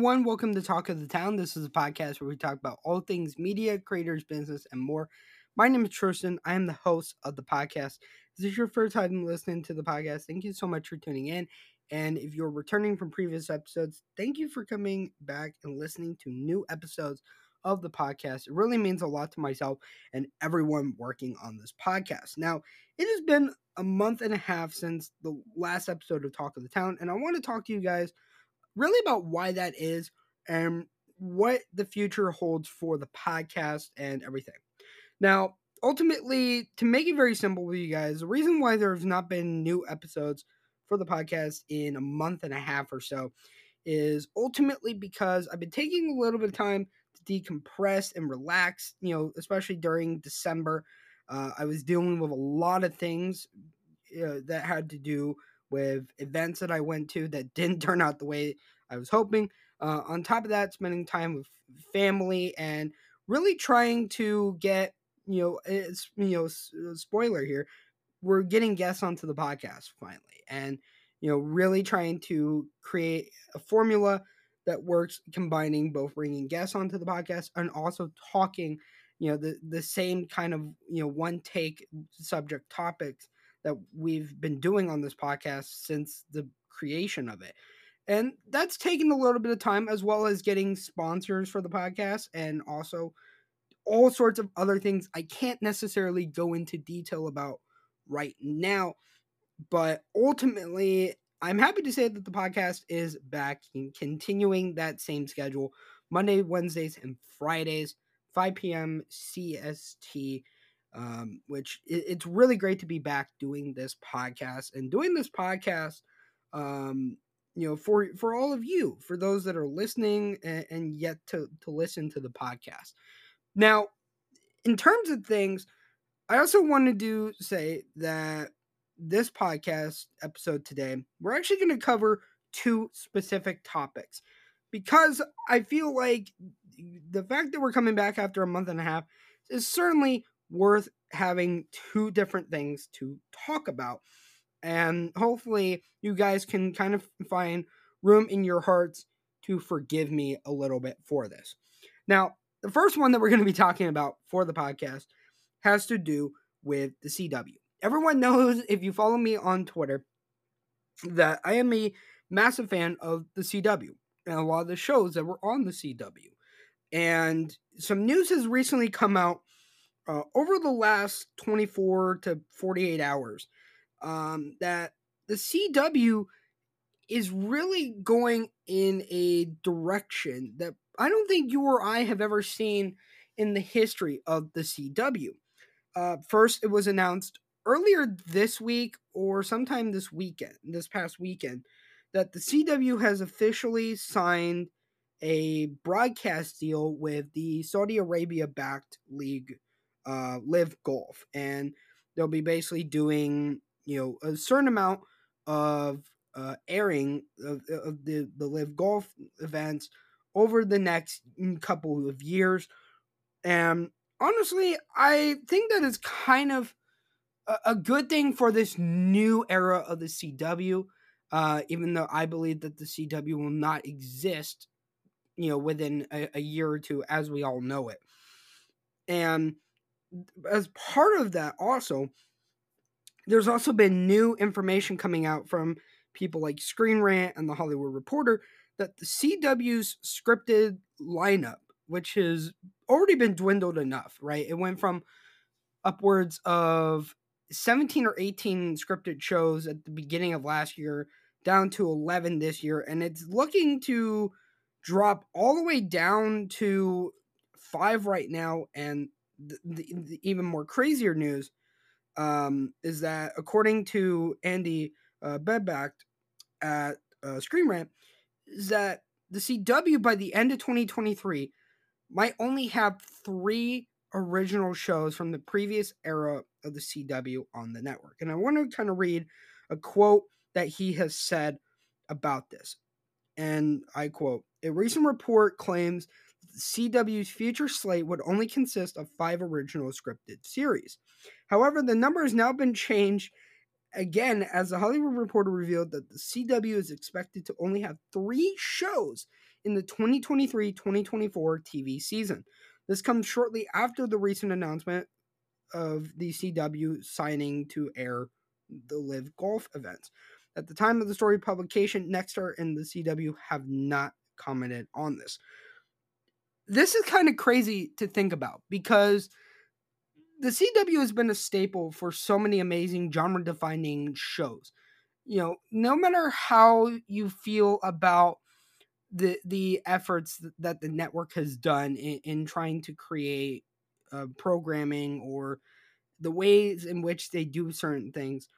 Everyone, welcome to Talk of the Town. This is a podcast where we talk about all things media, creators, business, and more. My name is Tristin. I am the host of the podcast. If this is your first time listening to the podcast, thank you so much for tuning in. And if you're returning from previous episodes, thank you for coming back and listening to new episodes of the podcast. It really means a lot to myself and everyone working on this podcast. Now, it has been a month and a half since the last episode of Talk of the Town, and I want to talk to you guys really about why that is and what the future holds for the podcast and everything. Now, ultimately, to make it very simple with you guys, the reason why there's not been new episodes for the podcast in a month and a half or so is ultimately because I've been taking a little bit of time to decompress and relax, you know, especially during December. Uh, I was dealing with a lot of things uh, that had to do with events that I went to that didn't turn out the way I was hoping. Uh, on top of that, spending time with family and really trying to get you know it's you know uh, spoiler here we're getting guests onto the podcast finally and you know really trying to create a formula that works combining both bringing guests onto the podcast and also talking you know the the same kind of you know one take subject topics that we've been doing on this podcast since the creation of it. And that's taken a little bit of time, as well as getting sponsors for the podcast and also all sorts of other things I can't necessarily go into detail about right now. But ultimately, I'm happy to say that the podcast is back and continuing that same schedule Monday, Wednesdays, and Fridays, 5 p.m. CST um, which it, it's really great to be back doing this podcast and doing this podcast um, you know for for all of you for those that are listening and, and yet to to listen to the podcast. Now in terms of things i also wanted to say that this podcast episode today we're actually going to cover two specific topics because i feel like the fact that we're coming back after a month and a half is certainly worth having two different things to talk about. And hopefully, you guys can kind of find room in your hearts to forgive me a little bit for this. Now, the first one that we're going to be talking about for the podcast has to do with the CW. Everyone knows if you follow me on Twitter that I am a massive fan of the CW and a lot of the shows that were on the CW. And some news has recently come out uh, over the last 24 to 48 hours um, that the CW is really going in a direction that I don't think you or I have ever seen in the history of the CW. Uh, first, it was announced earlier this week or sometime this weekend, this past weekend, that the CW has officially signed a broadcast deal with the Saudi Arabia backed league uh, LIV Golf, and they'll be basically doing you know a certain amount of uh, airing of, of the the LIV Golf events over the next couple of years. And honestly, I think that is kind of a, a good thing for this new era of the CW. Uh, even though I believe that the CW will not exist, you know, within a, a year or two, as we all know it. And as part of that, also, there's also been new information coming out from people like Screen Rant and The Hollywood Reporter that the CW's scripted lineup, which has already been dwindled enough, right? It went from upwards of 17 or 18 scripted shows at the beginning of last year down to 11 this year, and it's looking to drop all the way down to five right now, and the, the, even more crazier news um, is that according to Andy uh, Behbakht at uh, Screen Rant, is that the CW by the end of 2023 might only have three original shows from the previous era of the CW on the network. And I want to kind of read a quote that he has said about this. And I quote A recent report claims CW's future slate would only consist of five original scripted series. However, the number has now been changed again as the Hollywood Reporter revealed that the CW is expected to only have three shows in the 2023 2024 TV season. This comes shortly after the recent announcement of the CW signing to air the LIV Golf events. At the time of the story publication, Nexstar and the CW have not commented on this. This is kind of crazy to think about because the CW has been a staple for so many amazing genre defining shows. You know, no matter how you feel about the the efforts that the network has done in, in trying to create uh, programming or the ways in which they do certain things,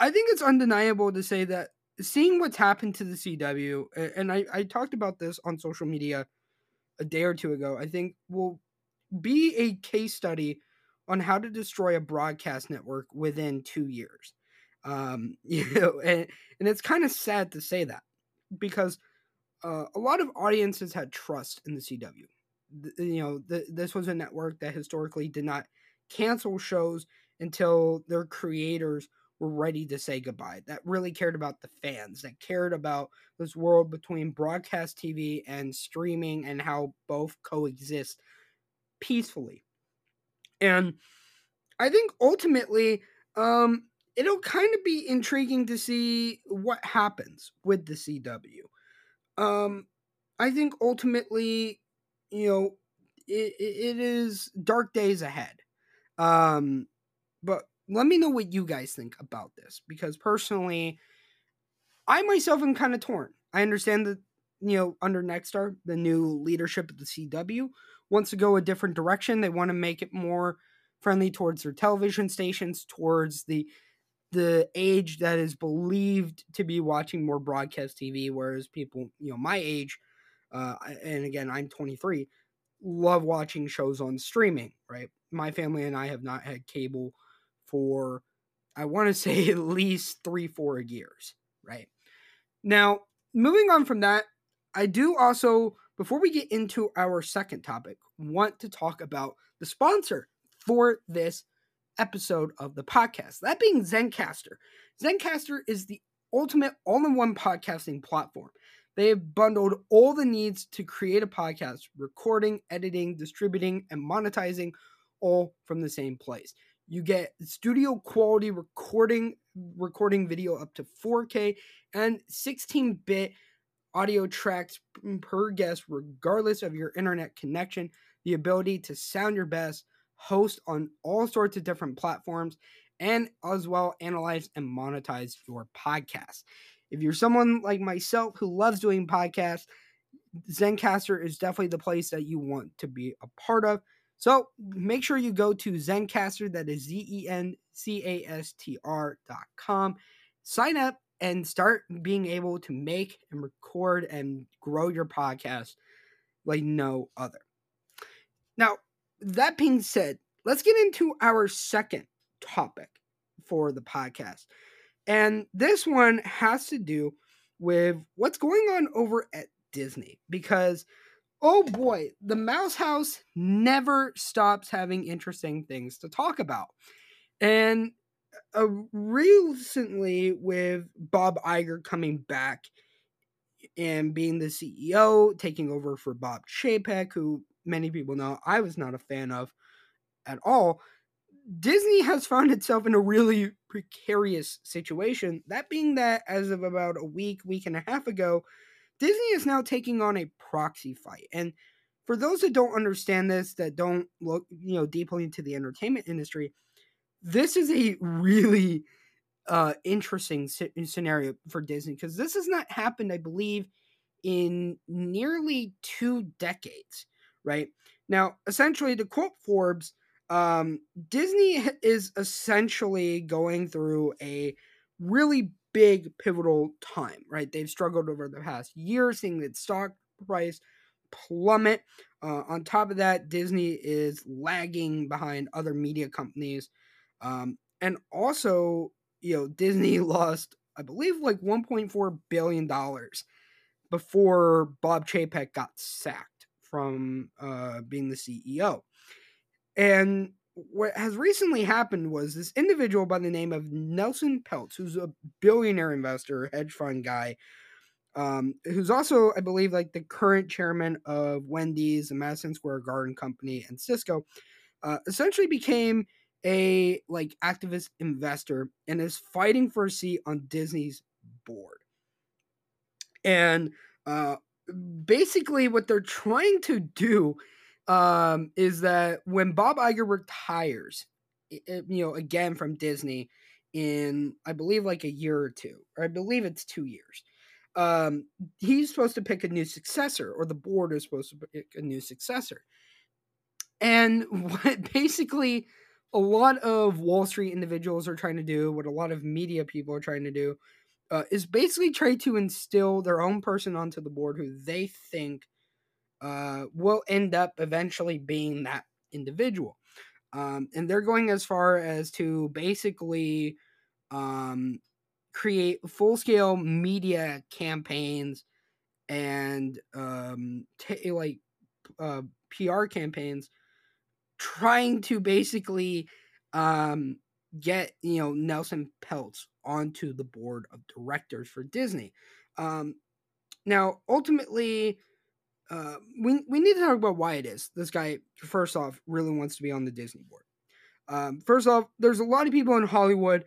I think it's undeniable to say that seeing what's happened to the CW, and I, I talked about this on social media a day or two ago, I think will be a case study on how to destroy a broadcast network within two years. Um, you know, and, and it's kind of sad to say that because uh, a lot of audiences had trust in the CW. You know, the, this was a network that historically did not cancel shows until their creators were ready to say goodbye, that really cared about the fans, that cared about this world between broadcast TV and streaming and how both coexist peacefully. And I think ultimately, um, it'll kind of be intriguing to see what happens with the CW. Um, I think ultimately, you know, it, it is dark days ahead. Um, but let me know what you guys think about this because personally, I myself am kind of torn. I understand that you know under Nexstar, the new leadership of the CW wants to go a different direction. They want to make it more friendly towards their television stations, towards the the age that is believed to be watching more broadcast TV, whereas people, you know, my age, uh, and again, I'm 23, love watching shows on streaming, right? My family and I have not had cable for I want to say at least three, four years, right? Now, moving on from that, I do also, before we get into our second topic, want to talk about the sponsor for this episode of the podcast. That being Zencastr. Zencastr is the ultimate all in one podcasting platform. They have bundled all the needs to create a podcast recording, editing, distributing, and monetizing all from the same place. You get studio quality recording, recording video up to 4K and 16 bit audio tracks per guest, regardless of your internet connection. The ability to sound your best, host on all sorts of different platforms, and as well analyze and monetize your podcast. If you're someone like myself who loves doing podcasts, Zencastr is definitely the place that you want to be a part of. So make sure you go to Zencastr, that is Z E N C A S T R dot com. Sign up and start being able to make and record and grow your podcast like no other. Now, that being said, let's get into our second topic for the podcast. And this one has to do with what's going on over at Disney because oh boy, the Mouse House never stops having interesting things to talk about. And uh, recently, with Bob Iger coming back and being the CEO, taking over for Bob Chapek, who many people know I was not a fan of at all. Disney has found itself in a really precarious situation. That being that, as of about a week, week and a half ago, Disney is now taking on a proxy fight. And for those that don't understand this, that don't look, you know, deeply into the entertainment industry, this is a really uh, interesting scenario for Disney because this has not happened, I believe, in nearly two decades, right? Now, essentially, to quote Forbes, um, Disney is essentially going through a really big pivotal time, right? They've struggled over the past year, seeing that stock price plummet. Uh, on top of that, Disney is lagging behind other media companies. Um, and also, you know, Disney lost, I believe, like $1.4 billion before Bob Chapek got sacked from uh, being the CEO. And what has recently happened was this individual by the name of Nelson Peltz, who's a billionaire investor, hedge fund guy, um, who's also, I believe, like the current chairman of Wendy's, the Madison Square Garden Company, and Cisco, uh, essentially became a like activist investor and is fighting for a seat on Disney's board. And uh, basically, what they're trying to do um, is that when Bob Iger retires, it, you know, again from Disney in I believe like a year or two, or I believe it's two years. Um, he's supposed to pick a new successor, or the board is supposed to pick a new successor. And what basically a lot of Wall Street individuals are trying to do, what a lot of media people are trying to do, uh, is basically try to instill their own person onto the board who they think uh, will end up eventually being that individual. Um, and they're going as far as to basically um, create full scale media campaigns and um, t- like uh, PR campaigns trying to basically um, get you know Nelson Peltz onto the board of directors for Disney. Um, now, ultimately, uh, we we need to talk about why it is this guy. First off, really wants to be on the Disney board. Um, first off, there's a lot of people in Hollywood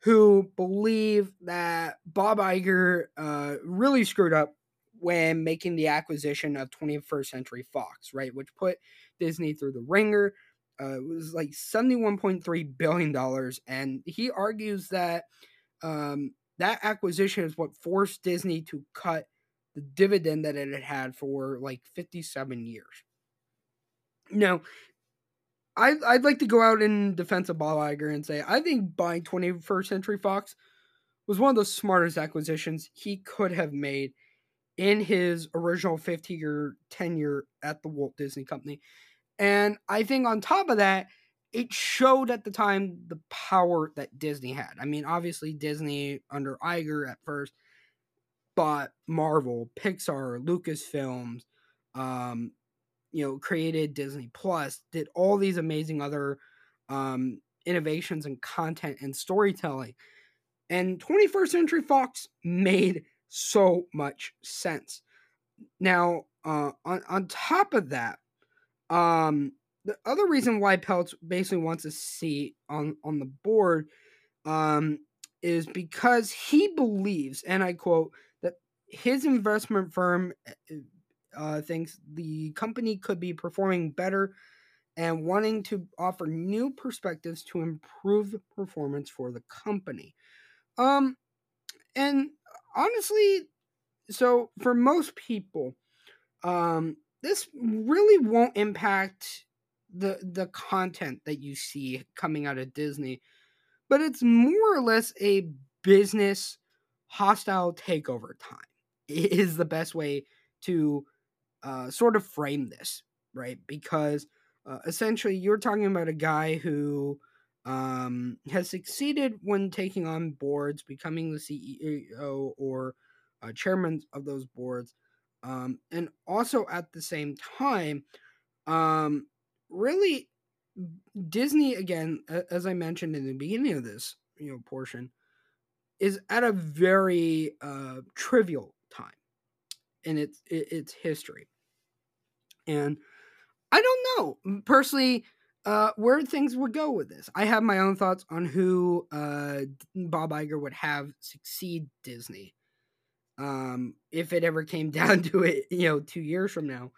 who believe that Bob Iger uh, really screwed up when making the acquisition of 21st Century Fox, right, which put Disney through the ringer. Uh, it was like $71.3 billion. And he argues that um, that acquisition is what forced Disney to cut the dividend that it had had for like 57 years. Now, I, I'd like to go out in defense of Bob Iger and say I think buying 21st Century Fox was one of the smartest acquisitions he could have made in his original 50 year tenure at the Walt Disney Company. And I think on top of that, it showed at the time the power that Disney had. I mean, obviously, Disney under Iger at first bought Marvel, Pixar, Lucasfilms, um, you know, created Disney Plus, did all these amazing other um, innovations and content and storytelling. And 21st Century Fox made so much sense. Now, uh, on on top of that, um, the other reason why Peltz basically wants a seat on on the board, um, is because he believes, and I quote, his investment firm uh, uh thinks the company could be performing better and wanting to offer new perspectives to improve performance for the company. Um, and honestly, so for most people, um, this really won't impact the the content that you see coming out of Disney, but it's more or less a business hostile takeover time. Is the best way to uh, sort of frame this, right? Because uh, essentially, you're talking about a guy who um, has succeeded when taking on boards, becoming the CEO or uh, chairman of those boards, um, and also at the same time, um, really, Disney again, as I mentioned in the beginning of this you know portion, is at a very uh, trivial in its its history, and I don't know personally uh, where things would go with this. I have my own thoughts on who uh, Bob Iger would have succeed Disney. Um, if it ever came down to it, you know, two years from now.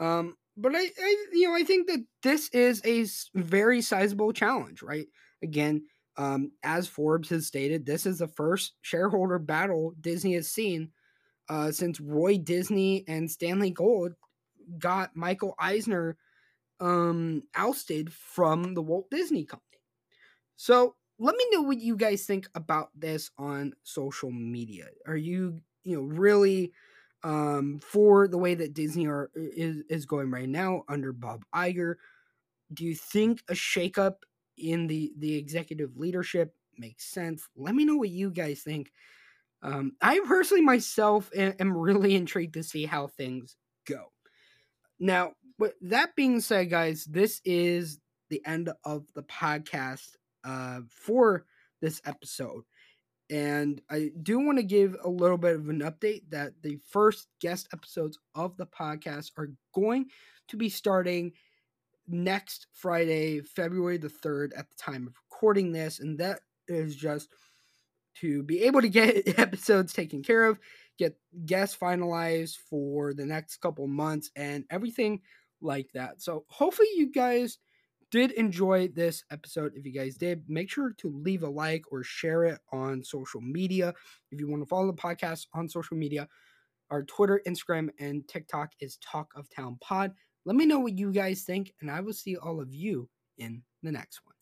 Um, but I, I, you know, I think that this is a very sizable challenge, right? Again, um, as Forbes has stated, this is the first shareholder battle Disney has seen uh, since Roy Disney and Stanley Gold got Michael Eisner um, ousted from the Walt Disney Company. So let me know what you guys think about this on social media. Are you, you know, really um, for the way that Disney are is is going right now under Bob Iger? Do you think a shakeup in the the executive leadership makes sense? Let me know what you guys think. Um, I personally myself am, really intrigued to see how things go. Now, with that being said, guys, this is the end of the podcast uh, for this episode. And I do want to give a little bit of an update that the first guest episodes of the podcast are going to be starting next Friday, February the 3rd, at the time of recording this. And that is just to be able to get episodes taken care of, get guests finalized for the next couple months, and everything like that. So hopefully you guys did enjoy this episode. If you guys did, make sure to leave a like or share it on social media. If you want to follow the podcast on social media, our Twitter, Instagram, and TikTok is Talk of Town Pod. Let me know what you guys think, and I will see all of you in the next one.